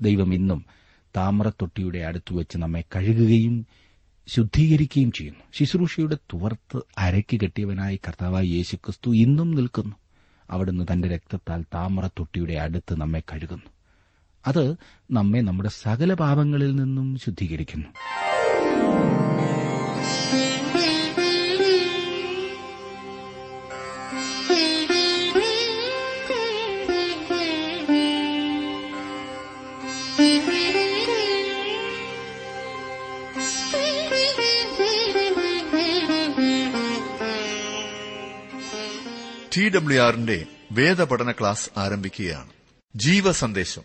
ദൈവം ഇന്നും താമ്രത്തൊട്ടിയുടെ അടുത്ത് വെച്ച് നമ്മെ കഴുകുകയും ശുദ്ധീകരിക്കുകയും ചെയ്യുന്നു. ശുശ്രൂഷയുടെ തുവർത്ത് അരക്കി കെട്ടിയവനായി കർത്താവായ യേശുക്രിസ്തു ഇന്നും നിൽക്കുന്നു. അവിടുന്ന് തന്റെ രക്തത്താൽ താമ്രത്തൊട്ടിയുടെ അടുത്ത് നമ്മെ കഴുകുന്നു. അത് നമ്മെ നമ്മുടെ സകല പാപങ്ങളിൽ നിന്നും ശുദ്ധീകരിക്കുന്നു. ടി ഡബ്ല്യു ആറിന്റെ വേദപഠന ക്ലാസ് ആരംഭിക്കുകയാണ്. ജീവ സന്ദേശം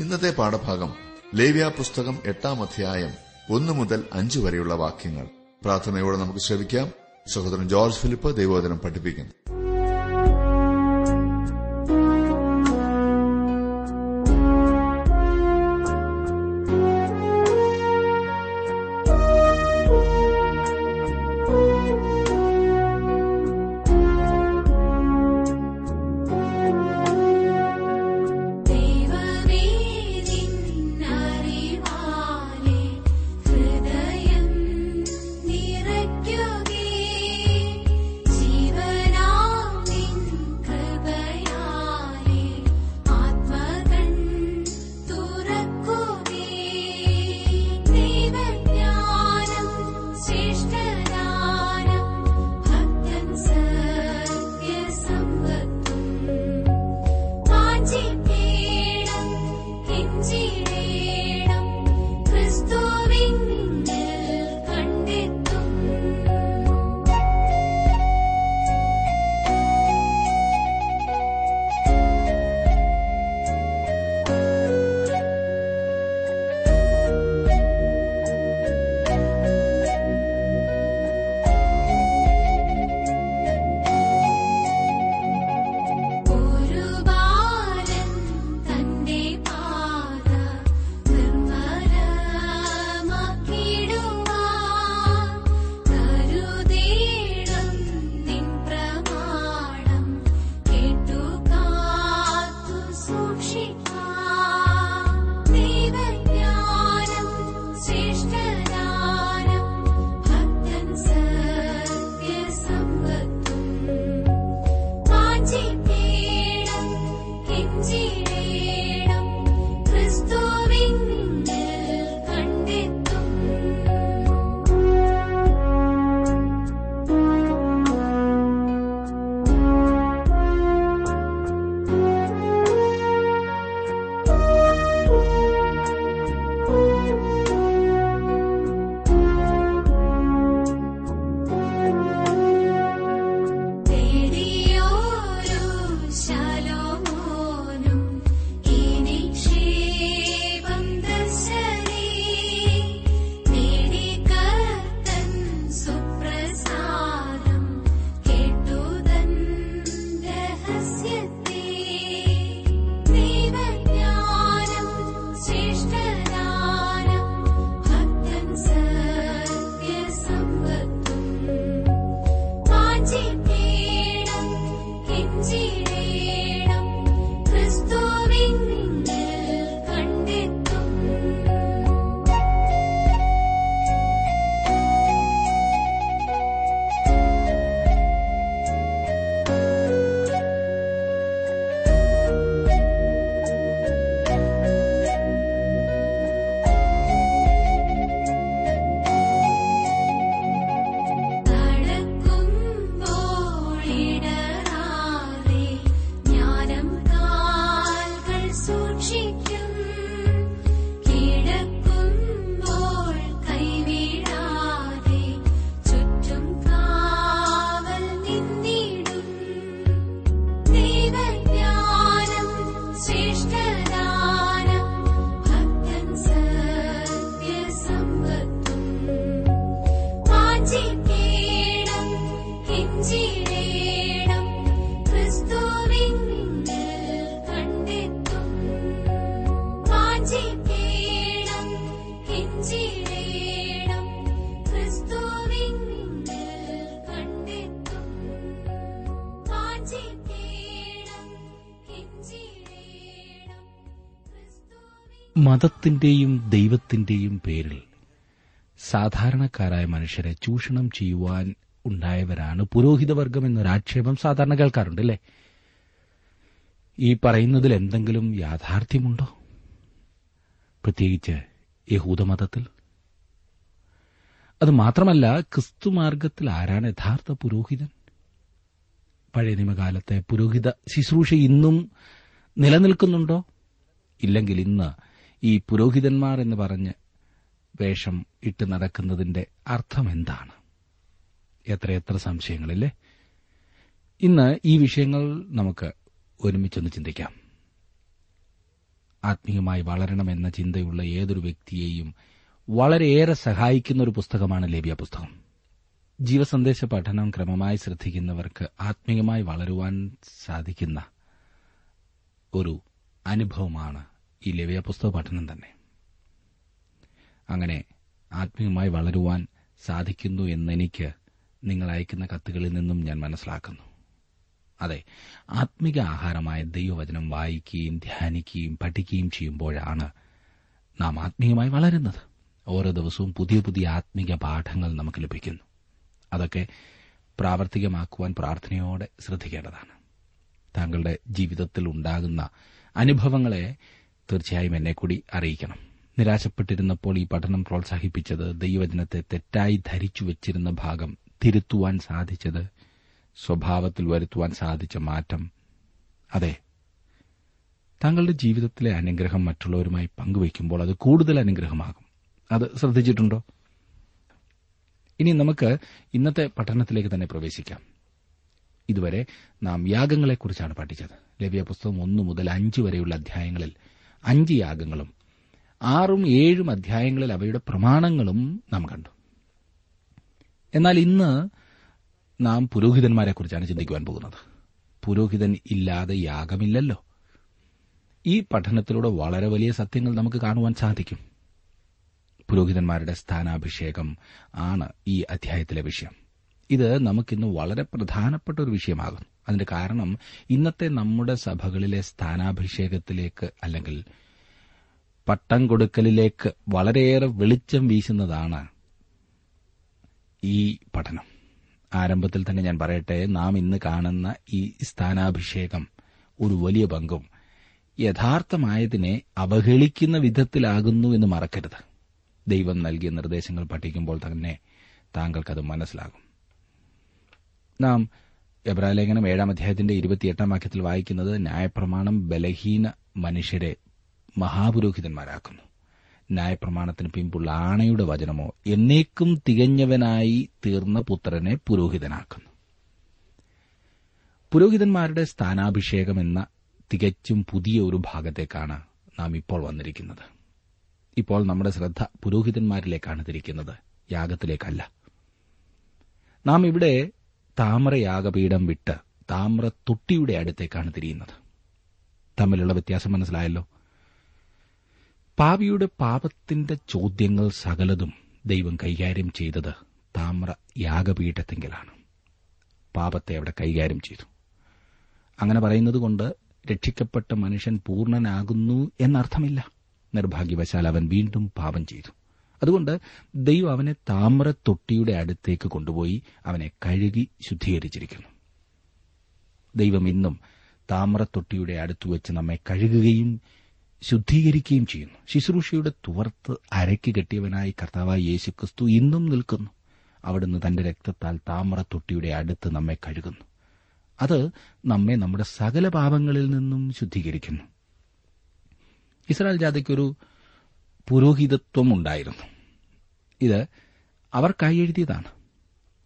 ഇന്നത്തെ പാഠഭാഗം ലേവ്യ പുസ്തകം എട്ടാം അധ്യായം ഒന്നു മുതൽ അഞ്ചു വരെയുള്ള വാക്യങ്ങൾ. പ്രാർത്ഥനയോടെ നമുക്ക് ശ്രമിക്കാം സഹോദരൻ ജോർജ് ഫിലിപ്പ് ദൈവോദനം പഠിപ്പിക്കുന്നു. മതത്തിന്റെയും ദൈവത്തിന്റെയും പേരിൽ സാധാരണക്കാരായ മനുഷ്യരെ ചൂഷണം ചെയ്യുവാൻ ഉണ്ടായവരാണ്. പുരോഹിതവർഗം എന്നൊരാക്ഷേപം സാധാരണ കേൾക്കാറുണ്ട് അല്ലേ ഈ പറയുന്നതിൽ എന്തെങ്കിലും യാഥാർത്ഥ്യമുണ്ടോ? പ്രത്യേകിച്ച് യഹൂദമതത്തിൽ അത് മാത്രമല്ല ക്രിസ്തുമാർഗത്തിൽ ആരാണ് യഥാർത്ഥ പുരോഹിതൻ? പഴയ നിയമകാലത്തെ പുരോഹിത ശുശ്രൂഷ ഇന്നും നിലനിൽക്കുന്നുണ്ടോ? ഇല്ലെങ്കിൽ ഇന്ന് ഈ പുരോഹിതന്മാർ എന്ന് പറഞ്ഞ് വേഷം ഇട്ട് നടക്കുന്നതിന്റെ അർത്ഥം എന്താണ്? എത്രയെത്ര സംശയങ്ങളില്ലേ? ഇന്ന് ഈ വിഷയങ്ങൾ നമുക്ക് ഒരുമിച്ചൊന്ന് ചിന്തിക്കാം. ആത്മീയമായി വളരണമെന്ന ചിന്തയുള്ള ഏതൊരു വ്യക്തിയെയും വളരെയേറെ സഹായിക്കുന്ന ഒരു പുസ്തകമാണ് ലേബിയ പുസ്തകം. ജീവസന്ദേശ പഠനം ക്രമമായി ശ്രദ്ധിക്കുന്നവർക്ക് ആത്മീയമായി വളരുവാൻ സാധിക്കുന്ന ഒരു അനുഭവമാണ് ഈ ലേവിയ പുസ്തക പഠനം തന്നെ. അങ്ങനെ ആത്മീയമായി വളരുവാൻ സാധിക്കുന്നു എന്നെനിക്ക് നിങ്ങൾ അയക്കുന്ന കത്തുകളിൽ നിന്നും ഞാൻ മനസ്സിലാക്കുന്നു. അതെ ആത്മിക ആഹാരമായ ദൈവവചനം വായിക്കുകയും ധ്യാനിക്കുകയും പഠിക്കുകയും ചെയ്യുമ്പോഴാണ് നാം ആത്മീയമായി വളരുന്നത്. ഓരോ ദിവസവും പുതിയ പുതിയ ആത്മീക പാഠങ്ങൾ നമുക്ക് ലഭിക്കുന്നു. അതൊക്കെ പ്രാവർത്തികമാക്കുവാൻ പ്രാർത്ഥനയോടെ ശ്രദ്ധിക്കേണ്ടതാണ്. താങ്കളുടെ ജീവിതത്തിൽ ഉണ്ടാകുന്ന അനുഭവങ്ങളെ തീർച്ചയായും എന്നെ കൂടി അറിയിക്കണം. നിരാശപ്പെട്ടിരുന്നപ്പോൾ ഈ പഠനം പ്രോത്സാഹിപ്പിച്ചത് ദൈവവചനത്തെ തെറ്റായി ധരിച്ചു വച്ചിരുന്ന ഭാഗം തിരുത്തുവാൻ സാധിച്ചത് സ്വഭാവത്തിൽ വരുത്തുവാൻ സാധിച്ച മാറ്റം. അതെ തങ്ങളുടെ ജീവിതത്തിലെ അനുഗ്രഹം മറ്റുള്ളവരുമായി പങ്കുവയ്ക്കുമ്പോൾ അത് കൂടുതൽ അനുഗ്രഹമാകും. അത് ശ്രദ്ധിച്ചിട്ടുണ്ടോ? ഇനി നമുക്ക് ഇന്നത്തെ പഠനത്തിലേക്ക് തന്നെ പ്രവേശിക്കാം. ഇതുവരെ നാം യാഗങ്ങളെക്കുറിച്ചാണ് പഠിച്ചത്. ലവ്യ പുസ്തകം ഒന്നു മുതൽ അഞ്ച് വരെയുള്ള അധ്യായങ്ങളിൽ അഞ്ച് യാഗങ്ങളും ആറും ഏഴും അധ്യായങ്ങളിൽ അവയുടെ പ്രമാണങ്ങളും നാം കണ്ടു. എന്നാൽ ഇന്ന് നാം പുരോഹിതന്മാരെക്കുറിച്ചാണ് ചിന്തിക്കുവാൻ പോകുന്നത്. പുരോഹിതൻ ഇല്ലാതെ യാഗമില്ലല്ലോ. ഈ പഠനത്തിലൂടെ വളരെ വലിയ സത്യങ്ങൾ നമുക്ക് കാണുവാൻ സാധിക്കും. പുരോഹിതന്മാരുടെ സ്ഥാനാഭിഷേകം ആണ് ഈ അധ്യായത്തിലെ വിഷയം. ഇത് നമുക്കിന്ന് വളരെ പ്രധാനപ്പെട്ട ഒരു വിഷയമാകും അതിന്റെ കാരണം ഇന്നത്തെ നമ്മുടെ സഭകളിലെ സ്ഥാനാഭിഷേകത്തിലേക്ക് അല്ലെങ്കിൽ പട്ടം കൊടുക്കലിലേക്ക് വളരെയേറെ വെളിച്ചം വീശുന്നതാണ് ഈ പഠനം. ആരംഭത്തിൽ തന്നെ ഞാൻ പറയട്ടെ നാം ഇന്ന് കാണുന്ന ഈ സ്ഥാനാഭിഷേകം ഒരു വലിയ പങ്കും യഥാർത്ഥമായതിനെ അവഹേളിക്കുന്ന വിധത്തിലാകുന്നു എന്ന് മറക്കരുത്. ദൈവം നൽകിയ നിർദ്ദേശങ്ങൾ പഠിക്കുമ്പോൾ തന്നെ താങ്കൾക്കത് മനസ്സിലാകും. നാം എബ്രാലേഖനം ഏഴാം അധ്യായത്തിന്റെ ഇരുപത്തിയെട്ടാം വാക്യത്തിൽ വായിക്കുന്നത് ന്യായപ്രമാണം ബലഹീന മനുഷ്യരെ മഹാപുരോഹിതന്മാരാക്കുന്നു. ന്യായപ്രമാണത്തിന് പിമ്പുള്ള ആണയുടെ വചനമോ എന്നേക്കും തികഞ്ഞവനായി തീർന്ന പുത്രനെ പുരോഹിതനാക്കുന്നു. പുരോഹിതന്മാരുടെ സ്ഥാനാഭിഷേകം എന്ന തികച്ചും പുതിയ ഒരു ഭാഗത്തേക്കാണ് നാം ഇപ്പോൾ വന്നിരിക്കുന്നത്. ഇപ്പോൾ നമ്മുടെ ശ്രദ്ധ പുരോഹിതന്മാരിലേക്കാണ് തിരിക്കുന്നത് യാഗത്തിലേക്കല്ല. നാം ഇവിടെ താമരയാഗപീഠം വിട്ട് താമ്ര തൊട്ടിയുടെ അടുത്തേക്കാണ് തിരിയുന്നത്. തമ്മിലുള്ള വ്യത്യാസം മനസ്സിലായല്ലോ? പാപിയുടെ പാപത്തിന്റെ ചോദ്യങ്ങൾ സകലതും ദൈവം കൈകാര്യം ചെയ്തത് താമ്ര യാഗപീഠത്തെങ്കിലാണ്. പാപത്തെ അവിടെ കൈകാര്യം ചെയ്തു. അങ്ങനെ പറയുന്നത് കൊണ്ട് രക്ഷിക്കപ്പെട്ട മനുഷ്യൻ പൂർണനാകുന്നു എന്നർത്ഥമില്ല. നിർഭാഗ്യവശാൽ അവൻ വീണ്ടും പാപം ചെയ്തു. അതുകൊണ്ട് ദൈവം അവനെ താമ്ര തൊട്ടിയുടെ അടുത്തേക്ക് കൊണ്ടുപോയി അവനെ കഴുകി ശുദ്ധീകരിച്ചിരിക്കുന്നു. ദൈവം ഇന്നും താമ്ര തൊട്ടിയുടെ അടുത്ത് വെച്ച് നമ്മെ കഴുകുകയും ശുദ്ധീകരിക്കുകയും ചെയ്യുന്നു. ശുശ്രൂഷയുടെ തുവർത്ത് അരയ്ക്ക് കെട്ടിയവനായി കർത്താവായ യേശുക്രിസ്തു ഇന്നും നിൽക്കുന്നു. അവിടുന്ന് തന്റെ രക്തത്താൽ താമ്ര തൊട്ടിയുടെ അടുത്ത് നമ്മെ കഴുകുന്നു. അത് നമ്മെ നമ്മുടെ സകല പാപങ്ങളിൽ നിന്നും ശുദ്ധീകരിക്കുന്നു. ഇസ്രായേൽ ജാതിക്കൊരു പുരോഹിതത്വം ഉണ്ടായിരുന്നു ഇത് അവർ എഴുതിയതാണ്.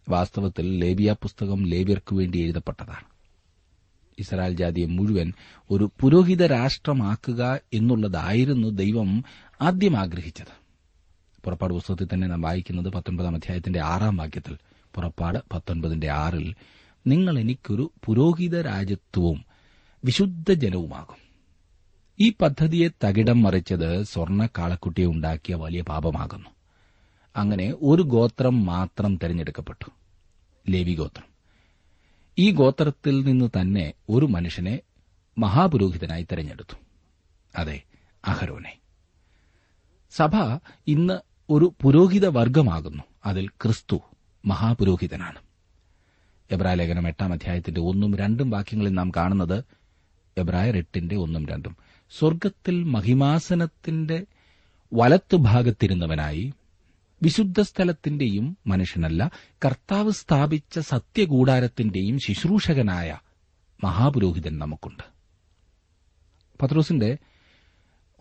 വാസ്തവത്തിൽ ലേബിയ പുസ്തകം ലേബിയർക്കു വേണ്ടി എഴുതപ്പെട്ടതാണ്. ഇസ്രായേൽ ജാതിയെ മുഴുവൻ ഒരു പുരോഹിത രാഷ്ട്രമാക്കുക എന്നുള്ളതായിരുന്നു ദൈവം ആദ്യം ആഗ്രഹിച്ചത്. പുറപ്പാട് പുസ്തകത്തിൽ തന്നെ നാം വായിക്കുന്നത് പത്തൊൻപതാം അധ്യായത്തിന്റെ ആറാം വാക്യത്തിൽ പുറപ്പാട് പത്തൊൻപതിന്റെ ആറിൽ നിങ്ങൾ എനിക്കൊരു പുരോഹിത രാജ്യത്വവും വിശുദ്ധ ജനവുമാകും. ഈ പദ്ധതിയെ തകിടം മറിച്ചത് സ്വർണ കാളക്കുട്ടിയെ ഉണ്ടാക്കിയ വലിയ പാപമാകുന്നു. അങ്ങനെ ഒരു ഗോത്രം മാത്രം തെരഞ്ഞെടുക്കപ്പെട്ടു. ലേവി ഗോത്രം. ഈ ഗോത്രത്തിൽ നിന്ന് തന്നെ ഒരു മനുഷ്യനെ മഹാപുരോഹിതനായി തെരഞ്ഞെടുത്തു. അതെ അഹരോനെ. സഭ ഇന്ന് ഒരു പുരോഹിത വർഗമാകുന്നു. അതിൽ ക്രിസ്തു മഹാപുരോഹിതനാണ്. എബ്രാലേഖനം എട്ടാം അധ്യായത്തിന്റെ ഒന്നും രണ്ടും വാക്യങ്ങളിൽ നാം കാണുന്നത് എബ്രായർ എട്ടിന്റെ ഒന്നും രണ്ടും. സ്വർഗത്തിൽ മഹിമാസനത്തിന്റെ വലത്തുഭാഗത്തിരുന്നവനായി വിശുദ്ധ സ്ഥലത്തിന്റെയും മനുഷ്യനല്ല കർത്താവ് സ്ഥാപിച്ച സത്യകൂടാരത്തിന്റെയും ശുശ്രൂഷകനായ മഹാപുരോഹിതൻ നമുക്കുണ്ട്. പത്രോസിന്റെ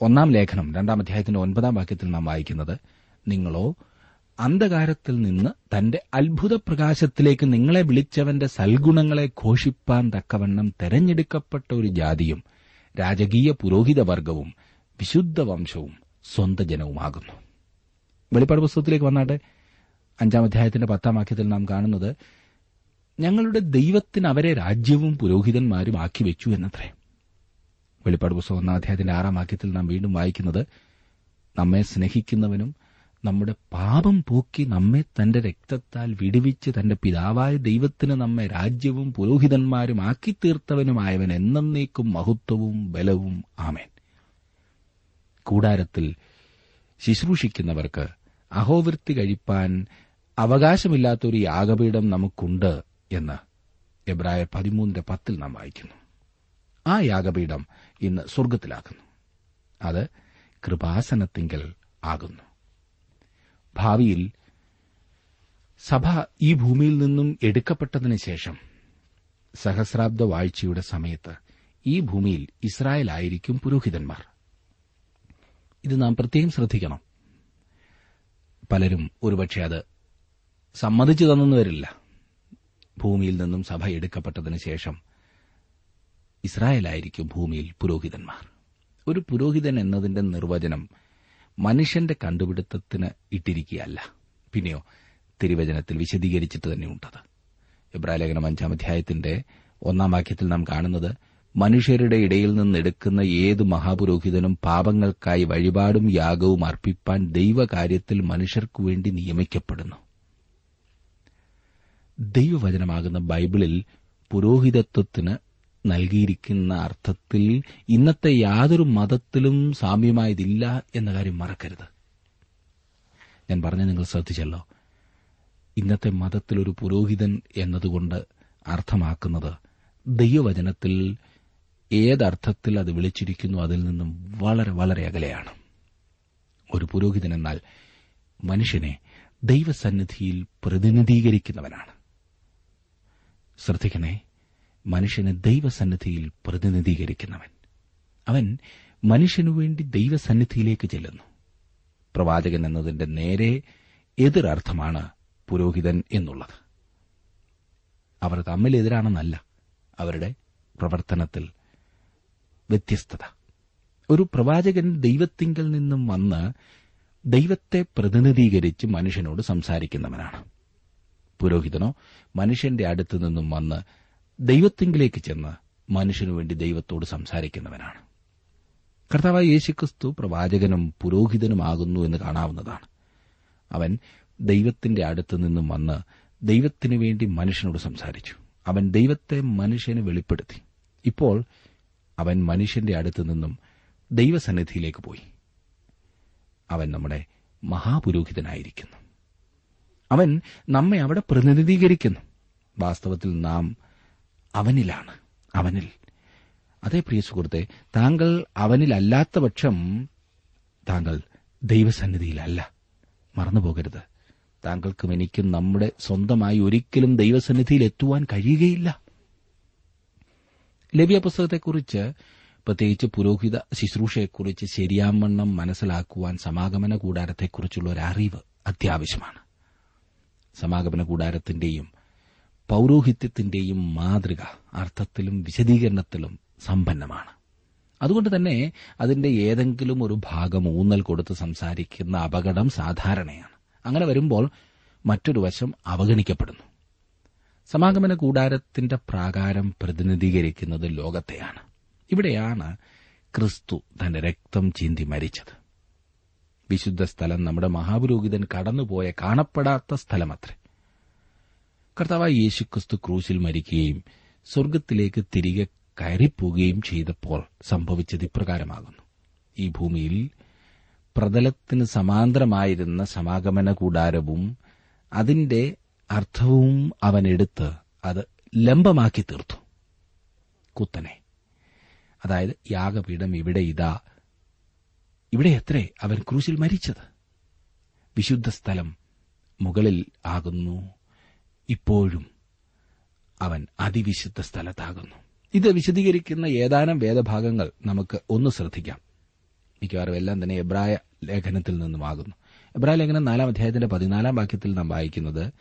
ഒന്നാം ലേഖനം രണ്ടാം അധ്യായത്തിന്റെ ഒൻപതാം വാക്യത്തിൽ നാം വായിക്കുന്നത് നിങ്ങളോ അന്ധകാരത്തിൽ നിന്ന് തന്റെ അത്ഭുത പ്രകാശത്തിലേക്ക് നിങ്ങളെ വിളിച്ചവന്റെ സൽഗുണങ്ങളെ ഘോഷിപ്പാൻ തക്കവണ്ണം തെരഞ്ഞെടുക്കപ്പെട്ട ഒരു ജാതിയും രാജകീയ പുരോഹിതവർഗവും വിശുദ്ധ വംശവും സ്വന്ത ജനവുമാകുന്നു വെളിപ്പാട് പുസ്തകത്തിലേക്ക് വന്നാട്ടെ. അഞ്ചാം അധ്യായത്തിന്റെ പത്താം വാക്യത്തിൽ നാം കാണുന്നത് ഞങ്ങളുടെ ദൈവത്തിന് അവരെ രാജ്യവും പുരോഹിതന്മാരും ആക്കി വെച്ചു എന്നത്രേ. വെളിപ്പാട് പുസ്തകം ഒന്നാം അധ്യായത്തിന്റെ ആറാം വാക്യത്തിൽ നാം വീണ്ടും വായിക്കുന്നത് നമ്മെ സ്നേഹിക്കുന്നവനും നമ്മുടെ പാപം പോക്കി നമ്മെ തന്റെ രക്തത്താൽ വിടുവിച്ച് തന്റെ പിതാവായ ദൈവത്തിന് നമ്മെ രാജ്യവും പുരോഹിതന്മാരും ആക്കി തീർത്തവനുമായവൻ എന്നേക്കും മഹത്വവും ബലവും. ആമേൻ. കൂടാരത്തിൽ ശുശ്രൂഷിക്കുന്നവർക്ക് അഹോവൃത്തി കഴിപ്പാൻ അവകാശമില്ലാത്തൊരു യാഗപീഠം നമുക്കുണ്ട് എന്ന് എബ്രായ പതിമൂന്നിന്റെ പത്തിൽ നാം വായിക്കുന്നു. ആ യാഗപീഠം ഇന്ന് സ്വർഗത്തിലാക്കുന്നു അത് കൃപാസനത്തിങ്കൽ ആകുന്നു. ഭാവിയിൽ സഭ ഈ ഭൂമിയിൽ നിന്നും എടുക്കപ്പെട്ടതിന് ശേഷം സഹസ്രാബ്ദ വാഴ്ചയുടെ സമയത്ത് ഈ ഭൂമിയിൽ ഇസ്രായേലായിരിക്കും പുരോഹിതന്മാർ. ഇത് നാം പ്രത്യേകം ശ്രദ്ധിക്കണം. പലരും ഒരുപക്ഷെ അത് സമ്മതിച്ചു തന്നെന്ന് വരില്ല ഭൂമിയിൽ നിന്നും സഭ എടുക്കപ്പെട്ടതിന് ശേഷം ഇസ്രായേലായിരിക്കും ഭൂമിയിൽ പുരോഹിതന്മാർ. ഒരു പുരോഹിതൻ എന്നതിന്റെ നിർവചനം മനുഷ്യന്റെ കണ്ടുപിടുത്തത്തിന് ഇട്ടിരിക്കുകയല്ല. പിന്നെയോ തിരുവചനത്തിൽ വിശദീകരിച്ചിട്ട് തന്നെയുണ്ടത്. ഇബ്രാലേഖനം അഞ്ചാം അധ്യായത്തിന്റെ ഒന്നാം വാക്യത്തിൽ നാം കാണുന്നത് മനുഷ്യരുടെ ഇടയിൽ നിന്നെടുക്കുന്ന ഏത് മഹാപുരോഹിതനും പാപങ്ങൾക്കായി വഴിപാടും യാഗവും അർപ്പിപ്പാൻ ദൈവകാര്യത്തിൽ മനുഷ്യർക്കു വേണ്ടി നിയമിക്കപ്പെടുന്നു. ദൈവവചനമാകുന്ന ബൈബിളിൽ പുരോഹിതത്വത്തിന് നൽകിയിരിക്കുന്ന അർത്ഥത്തിൽ ഇന്നത്തെ യാതൊരു മതത്തിലും സാമ്യമായതില്ല എന്ന കാര്യം മറക്കരുത്. ഞാൻ പറഞ്ഞ നിങ്ങൾ ശ്രദ്ധിച്ചല്ലോ. ഇന്നത്തെ മതത്തിലൊരു പുരോഹിതൻ എന്നതുകൊണ്ട് അർത്ഥമാക്കുന്നത് ദൈവവചനത്തിൽ ഏതർത്ഥത്തിൽ അത് വിളിച്ചിരിക്കുന്നു അതിൽ നിന്നും വളരെ വളരെ അകലെയാണ്. ഒരു പുരോഹിതൻ എന്നാൽ മനുഷ്യനെ ദൈവസന്നിധിയിൽ പ്രതിനിധീകരിക്കുന്നവനാണ്. ശ്രദ്ധിക്കണേ മനുഷ്യനെ ദൈവസന്നിധിയിൽ പ്രതിനിധീകരിക്കുന്നവൻ. അവൻ മനുഷ്യനു വേണ്ടി ദൈവസന്നിധിയിലേക്ക് ചെല്ലുന്നു. പ്രവാചകൻ എന്നതിന്റെ നേരെ എതിരർത്ഥമാണ് പുരോഹിതൻ എന്നുള്ളത്. അവർ തമ്മിൽ എതിരാണെന്നല്ല അവരുടെ പ്രവർത്തനത്തിൽ വ്യത്യസ്തത. ഒരു പ്രവാചകൻ ദൈവത്തിങ്കിൽ നിന്നും വന്ന് ദൈവത്തെ പ്രതിനിധീകരിച്ച് മനുഷ്യനോട് സംസാരിക്കുന്നവനാണ്. പുരോഹിതനോ മനുഷ്യന്റെ അടുത്തു നിന്നും വന്ന് ദൈവത്തിങ്കിലേക്ക് ചെന്ന് മനുഷ്യനു വേണ്ടി ദൈവത്തോട് സംസാരിക്കുന്നവനാണ്. കർത്താവായ യേശുക്രിസ്തു പ്രവാചകനും പുരോഹിതനുമാകുന്നു എന്ന് കാണാവുന്നതാണ്. അവൻ ദൈവത്തിന്റെ അടുത്തു നിന്നും വന്ന് ദൈവത്തിനു വേണ്ടി മനുഷ്യനോട് സംസാരിച്ചു. അവൻ ദൈവത്തെ മനുഷ്യന് വെളിപ്പെടുത്തി. ഇപ്പോൾ അവൻ മനുഷ്യന്റെ അടുത്തു നിന്നും ദൈവസന്നിധിയിലേക്ക് പോയി. അവൻ നമ്മുടെ മഹാപുരോഹിതനായിരിക്കുന്നു. അവൻ നമ്മെ അവിടെ പ്രതിനിധീകരിക്കുന്നു. വാസ്തവത്തിൽ നാം അവനിലാണ്. അവനിൽ. അതേ പ്രിയ സുഹൃത്തെ താങ്കൾ അവനിലല്ലാത്ത പക്ഷം താങ്കൾ ദൈവസന്നിധിയിലല്ല. മറന്നുപോകരുത്. താങ്കൾക്കും എനിക്കും നമ്മുടെ സ്വന്തമായി ഒരിക്കലും ദൈവസന്നിധിയിൽ എത്തുവാൻ കഴിയുകയില്ല. ലവ്യ പുസ്തകത്തെക്കുറിച്ച് പ്രത്യേകിച്ച് പുരോഹിത ശുശ്രൂഷയെക്കുറിച്ച് ശരിയാവണ്ണം മനസ്സിലാക്കുവാൻ സമാഗമന കൂടാരത്തെക്കുറിച്ചുള്ള ഒരു അറിവ് അത്യാവശ്യമാണ്. സമാഗമന കൂടാരത്തിന്റെയും പൌരോഹിത്യത്തിന്റെയും മാതൃക അർത്ഥത്തിലും വിശദീകരണത്തിലും സമ്പന്നമാണ്. അതുകൊണ്ട് തന്നെ അതിന്റെ ഏതെങ്കിലും ഒരു ഭാഗം ഊന്നൽ കൊടുത്ത് സംസാരിക്കുന്ന അപകടം സാധാരണയാണ്. അങ്ങനെ വരുമ്പോൾ മറ്റൊരു വശം അവഗണിക്കപ്പെടുന്നു. സമാഗമന കൂടാരത്തിന്റെ പ്രാകാരം പ്രതിനിധീകരിക്കുന്നത് ലോകത്തെയാണ്. ഇവിടെയാണ് ക്രിസ്തു തന്റെ രക്തം ചീന്തി മരിച്ചത്. വിശുദ്ധ സ്ഥലം നമ്മുടെ മഹാപുരോഹിതൻ കടന്നുപോയ കാണപ്പെടാത്ത സ്ഥലമത്രേ. കർത്താവായ യേശുക്രിസ്തു ക്രൂശിൽ മരിക്കുകയും സ്വർഗത്തിലേക്ക് തിരികെ കയറിപ്പോവുകയും ചെയ്തപ്പോൾ സംഭവിച്ചത് ഇപ്രകാരമാകുന്നു. ഈ ഭൂമിയിൽ പ്രതലത്തിന് സമാന്തരമായിരുന്ന സമാഗമന കൂടാരവും അതിന്റെ അർത്ഥവും അവൻ എടുത്ത് അത് ലംബമാക്കി തീർത്തു. കുത്തനെ. അതായത് യാഗപീഠം ഇവിടെ ഇതാ. ഇവിടെ എത്രേ? അവൻ ക്രൂശിൽ മരിച്ചത്. വിശുദ്ധ സ്ഥലം മുകളിൽ ആകുന്നു. ഇപ്പോഴും അവൻ അതിവിശുദ്ധ സ്ഥലത്താകുന്നു. ഇത് വിശദീകരിക്കുന്ന ഏതാനും വേദഭാഗങ്ങൾ നമുക്ക് ഒന്ന് ശ്രദ്ധിക്കാം. മിക്കവാറും എല്ലാം തന്നെ എബ്രായ ലേഖനത്തിൽ നിന്നുമാകുന്നു. എബ്രായ ലേഖനം നാലാം അധ്യായത്തിന്റെ പതിനാലാം വാക്യത്തിൽ നാം വായിക്കുന്നത്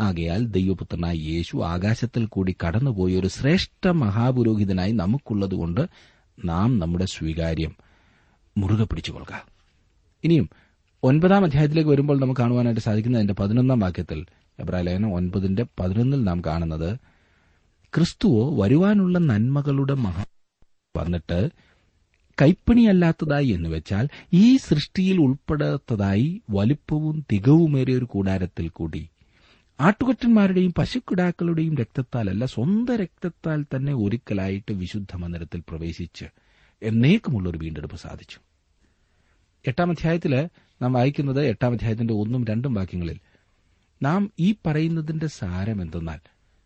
ആകയാൽ ദൈവപുത്രനായ യേശു ആകാശത്തിൽ കൂടി കടന്നുപോയ ഒരു ശ്രേഷ്ഠ മഹാപുരോഹിതനായി നമുക്കുള്ളതുകൊണ്ട് നാം നമ്മുടെ സ്വീകാര്യം മുറുകെ പിടിച്ചുകൊള്ളുക. ഇനിയും ഒൻപതാം അധ്യായത്തിലേക്ക് വരുമ്പോൾ നമുക്ക് കാണുവാനായിട്ട് സാധിക്കുന്ന അതിന്റെ പതിനൊന്നാം വാക്യത്തിൽ എബ്രായ ലേഖനം ഒൻപതിന്റെ പതിനൊന്നിൽ നാം കാണുന്നത് ക്രിസ്തുവോ വരുവാനുള്ള നന്മകളുടെ മഹ വന്നിട്ട് കൈപ്പണിയല്ലാത്തതായി എന്ന് വെച്ചാൽ ഈ സൃഷ്ടിയിൽ ഉൾപ്പെടാത്തതായി വലുപ്പവും തികവുമേറിയ ഒരു കൂടാരത്തിൽ കൂടി ആട്ടുകൊറ്റന്മാരുടെയും പശുക്കിടാക്കളുടെയും രക്തത്താലല്ല സ്വന്തം രക്തത്താൽ തന്നെ ഒരിക്കലായിട്ട് വിശുദ്ധ മന്ദിരത്തിൽ പ്രവേശിച്ച് എന്നേക്കുമുള്ള ഒരു വീണ്ടെടുപ്പ് സാധിച്ചു. എട്ടാം അധ്യായത്തിൽ നാം വായിക്കുന്നത് എട്ടാം അധ്യായത്തിന്റെ ഒന്നും രണ്ടും വാക്യങ്ങളിൽ നാം ഈ പറയുന്നതിന്റെ സാരം എന്തെന്നാൽ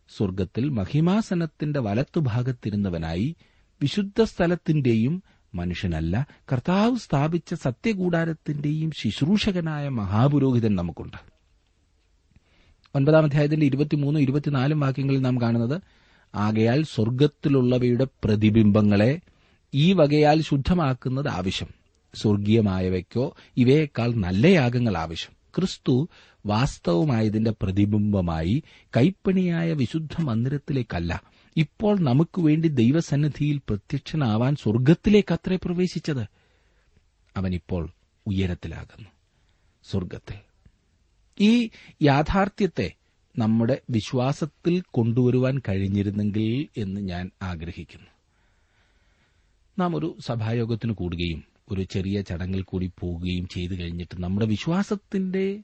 സ്വർഗത്തിൽ മഹിമാസനത്തിന്റെ വലത്തുഭാഗത്തിരുന്നവനായി വിശുദ്ധ സ്ഥലത്തിന്റെയും മനുഷ്യനല്ല കർത്താവ് സ്ഥാപിച്ച സത്യകൂടാരത്തിന്റെയും ശുശ്രൂഷകനായ മഹാപുരോഹിതൻ നമുക്കുണ്ട്. ഒൻപതാം അധ്യായത്തിന്റെ ഇരുപത്തിമൂന്നും ഇരുപത്തിനാലും വാക്യങ്ങളിൽ നാം കാണുന്നത് ആകയാൽ സ്വർഗത്തിലുള്ളവയുടെ പ്രതിബിംബങ്ങളെ ഈ വകയാൽ ശുദ്ധമാക്കുന്നത് ആവശ്യം. സ്വർഗീയമായവയ്ക്കോ ഇവയേക്കാൾ നല്ല യാഗങ്ങൾ ആവശ്യം. ക്രിസ്തു വാസ്തവമായതിന്റെ പ്രതിബിംബമായി കൈപ്പണിയായ വിശുദ്ധ മന്ദിരത്തിലേക്കല്ല. ഇപ്പോൾ നമുക്ക് വേണ്ടി ദൈവസന്നിധിയിൽ പ്രത്യക്ഷനാവാൻ സ്വർഗത്തിലേക്കത്രേ പ്രവേശിച്ചത്. അവനിപ്പോൾ ഉയരത്തിലാകുന്നു. സ്വർഗത്തിൽ ഈ യാഥാർത്ഥ്യത്തെ നമ്മുടെ വിശ്വാസത്തിൽ കൊണ്ടുവരുവാൻ കഴിഞ്ഞിരുന്നെങ്കിൽ എന്ന് ഞാൻ ആഗ്രഹിക്കുന്നു. നാം ഒരു സഭായോഗത്തിന് കൂടുകയും ഒരു ചെറിയ ചടങ്ങിൽ കൂടി പോവുകയും ചെയ്തു കഴിഞ്ഞിട്ട് നമ്മുടെ വിശ്വാസത്തിന്റെ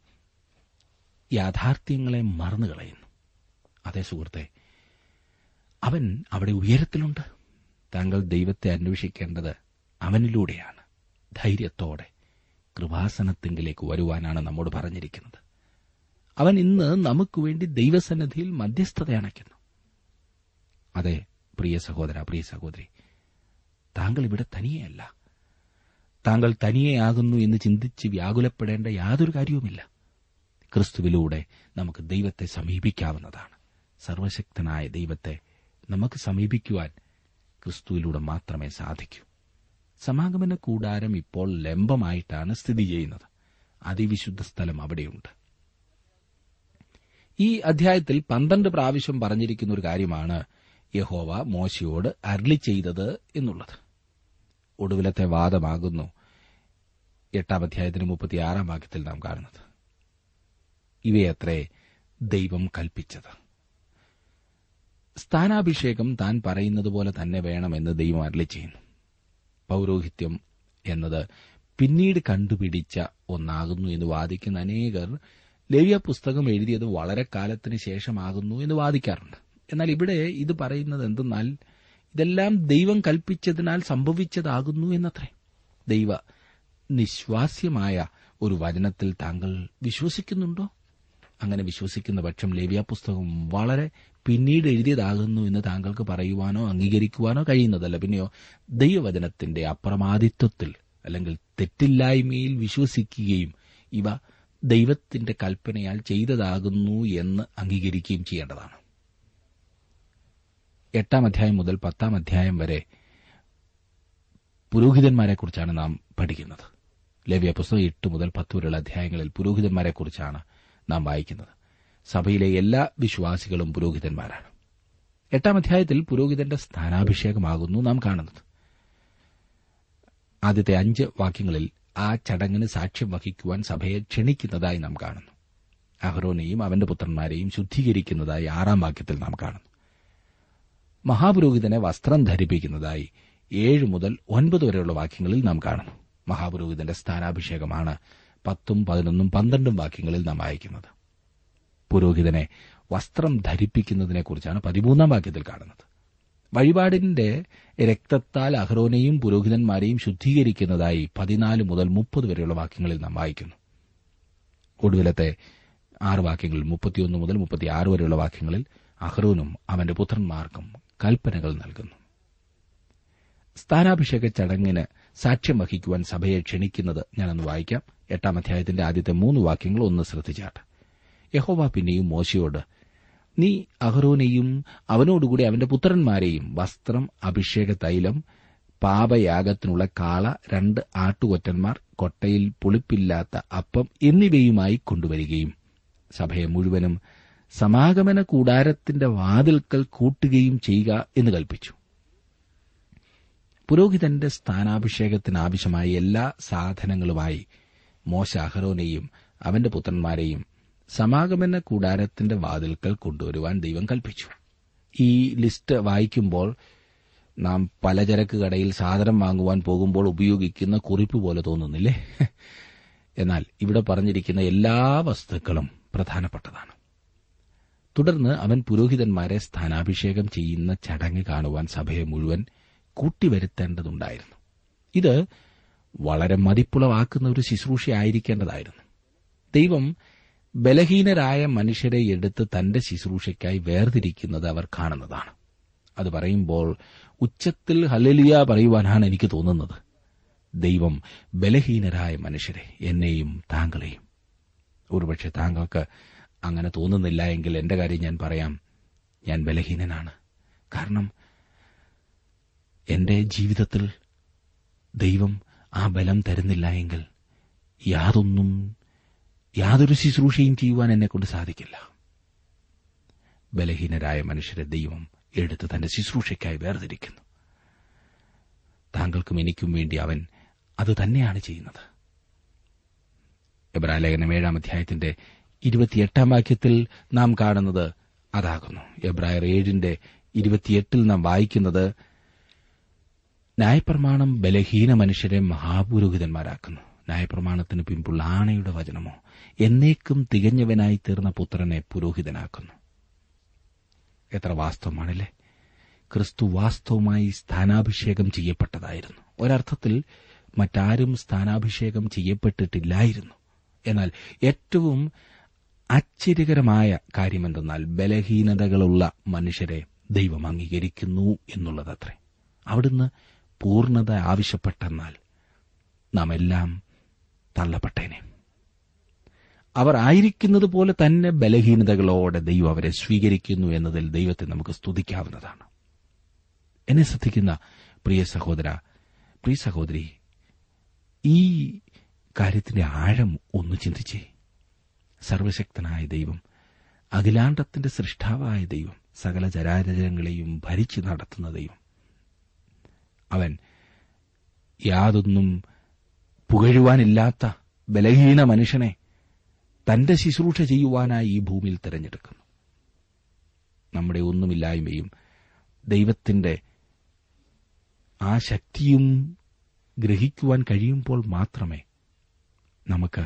യാഥാർത്ഥ്യങ്ങളെ മറന്നു കളയുന്നു. അതേ സുഹൃത്തെ അവൻ അവിടെ ഉയരത്തിലുണ്ട്. താങ്കൾ ദൈവത്തെ അന്വേഷിക്കേണ്ടത് അവനിലൂടെയാണ്. ധൈര്യത്തോടെ കൃപാസനത്തിങ്കിലേക്ക് വരുവാനാണ് നമ്മോട് പറഞ്ഞിരിക്കുന്നത്. അവൻ ഇന്ന് നമുക്ക് വേണ്ടി ദൈവസന്നിധിയിൽ മധ്യസ്ഥത അണയ്ക്കുന്നു. അതെ പ്രിയ സഹോദര പ്രിയ സഹോദരി താങ്കൾ ഇവിടെ തനിയെയല്ല. താങ്കൾ തനിയെയാകുന്നു എന്ന് ചിന്തിച്ച് വ്യാകുലപ്പെടേണ്ട യാതൊരു കാര്യവുമില്ല. ക്രിസ്തുവിലൂടെ നമുക്ക് ദൈവത്തെ സമീപിക്കാവുന്നതാണ്. സർവശക്തനായ ദൈവത്തെ നമുക്ക് സമീപിക്കുവാൻ ക്രിസ്തുവിലൂടെ മാത്രമേ സാധിക്കൂ. സമാഗമന കൂടാരം ഇപ്പോൾ ലംബമായിട്ടാണ് സ്ഥിതി ചെയ്യുന്നത്. അതിവിശുദ്ധ സ്ഥലം അവിടെയുണ്ട്. ഈ അധ്യായത്തിൽ പന്ത്രണ്ട് പ്രാവശ്യം പറഞ്ഞിരിക്കുന്ന ഒരു കാര്യമാണ് യഹോവ മോശയോട് അരളി ചെയ്തത് എന്നുള്ളത്. ഒടുവിലത്തെ വാദമാകുന്നു. എട്ടാം അധ്യായത്തിന് മുപ്പത്തിയാറാം വാക്യത്തിൽ നാം കാണുന്നത്. ഇവയത്രേ ദൈവം കൽപ്പിച്ചത്. സ്ഥാനാഭിഷേകം താൻ പറയുന്നത് പോലെ തന്നെ വേണമെന്ന് ദൈവം അരളി ചെയ്യുന്നു. പൌരോഹിത്യം എന്നത് പിന്നീട് കണ്ടുപിടിച്ച ഒന്നാകുന്നു എന്ന് വാദിക്കുന്ന അനേകർ ലേവ്യ പുസ്തകം എഴുതിയത് വളരെ കാലത്തിന് ശേഷമാകുന്നു എന്ന് വാദിക്കാറുണ്ട്. എന്നാൽ ഇവിടെ ഇത് പറയുന്നത് എന്തെന്നാൽ ഇതെല്ലാം ദൈവം കൽപ്പിച്ചതിനാൽ സംഭവിച്ചതാകുന്നു എന്നത്രേ. ദൈവ നിശ്വാസ്യമായ ഒരു വചനത്തിൽ താങ്കൾ വിശ്വസിക്കുന്നുണ്ടോ? അങ്ങനെ വിശ്വസിക്കുന്ന പക്ഷം ലേവ്യ പുസ്തകം വളരെ പിന്നീട് എഴുതിയതാകുന്നു എന്ന് താങ്കൾക്ക് പറയുവാനോ അംഗീകരിക്കുവാനോ കഴിയുന്നതല്ല. പിന്നെയോ ദൈവവചനത്തിന്റെ അപ്രമാദിത്വത്തിൽ അല്ലെങ്കിൽ തെറ്റില്ലായ്മയിൽ വിശ്വസിക്കുകയും ഇവ ദൈവത്തിന്റെ കൽപ്പനയാൽ ചെയ്തതാകുന്നു എന്ന് അംഗീകരിക്കുകയും ചെയ്യേണ്ടതാണ്. എട്ടാം അധ്യായം മുതൽ പത്താം അധ്യായം വരെ പുരോഹിതന്മാരെക്കുറിച്ചാണ് നാം പഠിക്കുന്നത്. ലവ്യ പുസ്തകം എട്ട് മുതൽ പത്ത് വരെയുള്ള അധ്യായങ്ങളിൽ പുരോഹിതന്മാരെക്കുറിച്ചാണ് നാം വായിക്കുന്നത്. സഭയിലെ എല്ലാ വിശ്വാസികളും പുരോഹിതന്മാരാണ്. എട്ടാം അധ്യായത്തിൽ പുരോഹിതന്റെ സ്ഥാനാഭിഷേകമാകുന്നു നാം കാണുന്നത്. ആദ്യത്തെ അഞ്ച് വാക്യങ്ങളിൽ ആ ചടങ്ങിന് സാക്ഷ്യം വഹിക്കുവാൻ സഭയെ ക്ഷണിക്കുന്നതായി നാം കാണുന്നു. അഹ്റോനെയും അവന്റെ പുത്രന്മാരെയും ശുദ്ധീകരിക്കുന്നതായി ആറാം വാക്യത്തിൽ നാം കാണുന്നു. മഹാപുരോഹിതനെ വസ്ത്രം ധരിപ്പിക്കുന്നതായി ഏഴ് മുതൽ ഒൻപത് വരെയുള്ള വാക്യങ്ങളിൽ നാം കാണുന്നു. മഹാപുരോഹിതന്റെ സ്ഥാനാഭിഷേകമാണ് പത്തും പതിനൊന്നും പന്ത്രണ്ടും വാക്യങ്ങളിൽ നാം വായിക്കുന്നത്. പുരോഹിതനെ വസ്ത്രം ധരിപ്പിക്കുന്നതിനെക്കുറിച്ചാണ് പതിമൂന്നാം വാക്യത്തിൽ കാണുന്നത്. വഴിപാടിന്റെ രക്തത്താൽ അഹ്റോനെയും പുരോഹിതന്മാരെയും ശുദ്ധീകരിക്കുന്നതായി പതിനാല് മുതൽ മുപ്പത് വരെയുള്ള വാക്യങ്ങളിൽ നാം വായിക്കുന്നു. ഒടുവിലത്തെ ആറ് വാക്യങ്ങളിൽ മുപ്പത്തിയൊന്ന് മുതൽ മുപ്പത്തിയാറ് വരെയുള്ള വാക്യങ്ങളിൽ അഹ്റോനും അവന്റെ പുത്രന്മാർക്കും കൽപ്പനകൾ നൽകുന്നു. സ്ഥാനാഭിഷേക ചടങ്ങിന് സാക്ഷ്യം വഹിക്കുവാൻ സഭയെ ക്ഷണിക്കുന്നത് ഞാനൊന്ന് വായിക്കാം. എട്ടാം അധ്യായത്തിന്റെ ആദ്യത്തെ മൂന്ന് വാക്യങ്ങൾ ഒന്ന് ശ്രദ്ധിച്ചാട്ട്. യഹോവ പിന്നെയും മോശയോട് നീ അഹ്റോനെയും അവനോടുകൂടി അവന്റെ പുത്രന്മാരെയും വസ്ത്രം അഭിഷേക തൈലം പാപയാഗത്തിനുള്ള കാള രണ്ട് ആട്ടുകൊറ്റന്മാർ കൊട്ടയിൽ പുളിപ്പില്ലാത്ത അപ്പം എന്നിവയുമായി കൊണ്ടുവരികയും സഭയെ മുഴുവനും സമാഗമന കൂടാരത്തിന്റെ വാതിൽക്കൽ കൂട്ടുകയും ചെയ്യുക എന്ന് കൽപ്പിച്ചു. പുരോഹിതന്റെ സ്ഥാനാഭിഷേകത്തിനാവശ്യമായ എല്ലാ സാധനങ്ങളുമായി മോശ അഹ്റോനെയും അവന്റെ പുത്രന്മാരെയും സമാഗമന കൂടാരത്തിന്റെ വാതിൽക്കൽ കൊണ്ടുവരുവാൻ ദൈവം കൽപ്പിച്ചു. ഈ ലിസ്റ്റ് വായിക്കുമ്പോൾ നാം പലചരക്ക് കടയിൽ സാധനം വാങ്ങുവാൻ പോകുമ്പോൾ ഉപയോഗിക്കുന്ന കുറിപ്പ് പോലെ തോന്നുന്നില്ലേ? എന്നാൽ ഇവിടെ പറഞ്ഞിരിക്കുന്ന എല്ലാ വസ്തുക്കളും പ്രധാനപ്പെട്ടതാണ്. തുടർന്ന് അവൻ പുരോഹിതന്മാരെ സ്ഥാനാഭിഷേകം ചെയ്യുന്ന ചടങ്ങ് കാണുവാൻ സഭയെ മുഴുവൻ കൂട്ടിവരുത്തേണ്ടതുണ്ടായിരുന്നു. ഇത് വളരെ മതിപ്പുളവാക്കുന്ന ഒരു ശുശ്രൂഷയായിരിക്കേണ്ടതായിരുന്നു. ദൈവം ബലഹീനരായ മനുഷ്യരെ എടുത്ത് തന്റെ ശുശ്രൂഷയ്ക്കായി വേർതിരിക്കുന്നത് അവർ കാണുന്നതാണ്. അത് പറയുമ്പോൾ ഉച്ചത്തിൽ ഹലലിയ പറയുവാനാണ് എനിക്ക് തോന്നുന്നത്. ദൈവം ബലഹീനരായ മനുഷ്യരെ എന്നെയും താങ്കളെയും. ഒരുപക്ഷെ താങ്കൾക്ക് അങ്ങനെ തോന്നുന്നില്ല എങ്കിൽ എന്റെ കാര്യം ഞാൻ പറയാം. ഞാൻ ബലഹീനനാണ്. കാരണം എന്റെ ജീവിതത്തിൽ ദൈവം ആ ബലം തരുന്നില്ല എങ്കിൽ യാതൊന്നും യാതൊരു ശുശ്രൂഷയും ചെയ്യുവാൻ എന്നെക്കൊണ്ട് സാധിക്കില്ല. ബലഹീനരായ മനുഷ്യരെ ദൈവം എടുത്ത് തന്റെ ശുശ്രൂഷയ്ക്കായി വേർതിരിക്കുന്നു. താങ്കൾക്കും എനിക്കും വേണ്ടി അവൻ അത് തന്നെയാണ് ചെയ്യുന്നത്. എബ്രാലേഖനം ഏഴാം അധ്യായത്തിന്റെ ഇരുപത്തിയെട്ടാം വാക്യത്തിൽ നാം കാണുന്നത് അതാകുന്നു. എബ്രായർ ഏഴിന്റെ ഇരുപത്തിയെട്ടിൽ നാം വായിക്കുന്നത് ന്യായപ്രമാണം ബലഹീന മനുഷ്യരെ മഹാപുരോഹിതന്മാരാക്കുന്നു. ന്യായപ്രമാണത്തിന് പിൻപുള്ള ആണയുടെ വചനമോ എന്നേക്കും തികഞ്ഞവനായി തീർന്ന പുത്രനെ പുരോഹിതനാക്കുന്നു. എത്ര വാസ്തവമാണല്ലേ? ക്രിസ്തു വാസ്തവമായി സ്ഥാനാഭിഷേകം ചെയ്യപ്പെട്ടതായിരുന്നു. ഒരർത്ഥത്തിൽ മറ്റാരും സ്ഥാനാഭിഷേകം ചെയ്യപ്പെട്ടിട്ടില്ലായിരുന്നു. എന്നാൽ ഏറ്റവും ആശ്ചര്യകരമായ കാര്യമെന്തെന്നാൽ ബലഹീനതകളുള്ള മനുഷ്യരെ ദൈവം അംഗീകരിക്കുന്നു എന്നുള്ളതത്രേ. അവിടുന്ന് പൂർണത ആവശ്യപ്പെട്ടെന്നാൽ നാം എല്ലാം തള്ളപ്പെട്ടേനെ. അവർ ആയിരിക്കുന്നത് പോലെ തന്നെ ബലഹീനതകളോടെ ദൈവം അവരെ സ്വീകരിക്കുന്നു എന്നതിൽ ദൈവത്തെ നമുക്ക് സ്തുതിക്കാവുന്നതാണ്. എന്നെ ശ്രദ്ധിക്കുന്ന പ്രിയ സഹോദര പ്രിയ സഹോദരി ഈ കാര്യത്തിന്റെ ആഴം ഒന്ന് ചിന്തിച്ചേ. സർവശക്തനായ ദൈവം അഖിലാണ്ടത്തിന്റെ സൃഷ്ടാവായ ദൈവം സകല ചരാചരങ്ങളെയും ഭരിച്ചു നടത്തുന്ന ദൈവം. അവൻ യാതൊന്നും പുകഴുവാനില്ലാത്ത ബലഹീന മനുഷ്യനെ തന്റെ ശുശ്രൂഷ ചെയ്യുവാനായി ഈ ഭൂമിയിൽ തിരഞ്ഞെടുക്കുന്നു. നമ്മുടെ ഒന്നുമില്ലായ്മയും ദൈവത്തിന്റെ ആ ശക്തിയും ഗ്രഹിക്കുവാൻ കഴിയുമ്പോൾ മാത്രമേ നമുക്ക്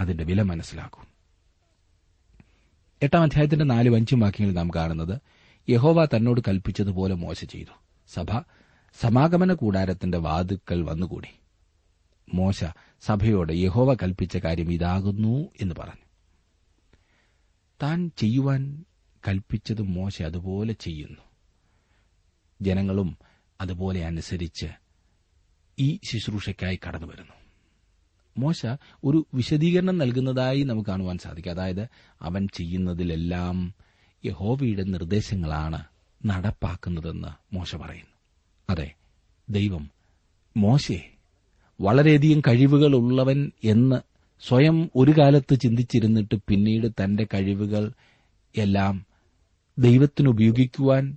അതിന്റെ വില മനസ്സിലാക്കൂ എട്ടാം അധ്യായത്തിന്റെ നാലും അഞ്ചും വാക്യങ്ങളിൽ നാം കാണുന്നത് യഹോവ തന്നോട് കൽപ്പിച്ചതുപോലെ മോശ ചെയ്തു. സഭ സമാഗമന കൂടാരത്തിന്റെ വാതുക്കൽ വന്നുകൂടി. മോശ സഭയോട് യഹോവ കൽപ്പിച്ച കാര്യം ഇതാകുന്നു എന്ന് പറഞ്ഞു. താൻ ചെയ്യുവാൻ കൽപ്പിച്ചത് മോശ അതുപോലെ ചെയ്യുന്നു. ജനങ്ങളും അതുപോലെ അനുസരിച്ച് ഈ ശുശ്രൂഷയ്ക്കായി കടന്നുവരുന്നു മോശ ഒരു വിശദീകരണം നൽകുന്നതായി നമുക്ക് കാണുവാൻ സാധിക്കും. അതായത് അവൻ ചെയ്യുന്നതിലെല്ലാം യഹോവയുടെ നിർദ്ദേശങ്ങളാണ് നടപ്പാക്കുന്നതെന്ന് മോശ പറയുന്നു. അതെ ദൈവം മോശയെ വളരെയധികം കഴിവുകൾ ഉള്ളവൻ എന്ന് സ്വയം ഒരു കാലത്ത് ചിന്തിച്ചിരുന്നിട്ട് പിന്നീട് തന്റെ കഴിവുകൾ എല്ലാം ദൈവത്തിന് ഉപയോഗിക്കുവാൻ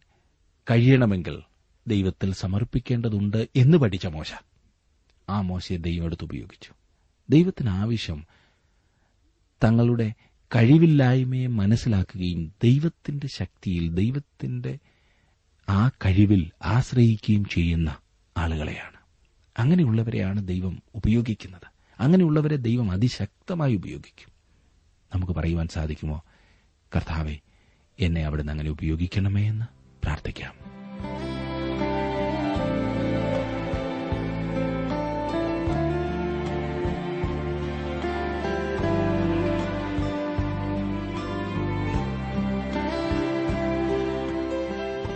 കഴിയണമെങ്കിൽ ദൈവത്തിൽ സമർപ്പിക്കേണ്ടതുണ്ട് എന്ന് പഠിച്ച മോശ. ആ മോശയെ ദൈവം ഉപയോഗിച്ചു. ദൈവത്തിന് ആവശ്യം തങ്ങളുടെ കഴിവില്ലായ്മയെ മനസ്സിലാക്കുകയും ദൈവത്തിന്റെ ശക്തിയിൽ ദൈവത്തിന്റെ ആ കഴിവിൽ ആശ്രയിക്കുകയും ചെയ്യുന്ന ആളുകളെയാണ്. അങ്ങനെയുള്ളവരെയാണ് ദൈവം ഉപയോഗിക്കുന്നത്. അങ്ങനെയുള്ളവരെ ദൈവം അതിശക്തമായി ഉപയോഗിക്കും. നമുക്ക് പറയുവാൻ സാധിക്കുമോ? കർത്താവെ എന്നെ അവിടുന്ന് അങ്ങനെ ഉപയോഗിക്കണമേ എന്ന് പ്രാർത്ഥിക്കാം.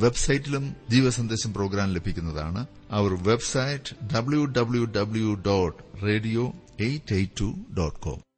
വെബ്സൈറ്റിലും ജീവസന്ദേശം പ്രോഗ്രാം ലഭിക്കുന്നതാണ്. അവർ website W W W dot radio eight eight two dot com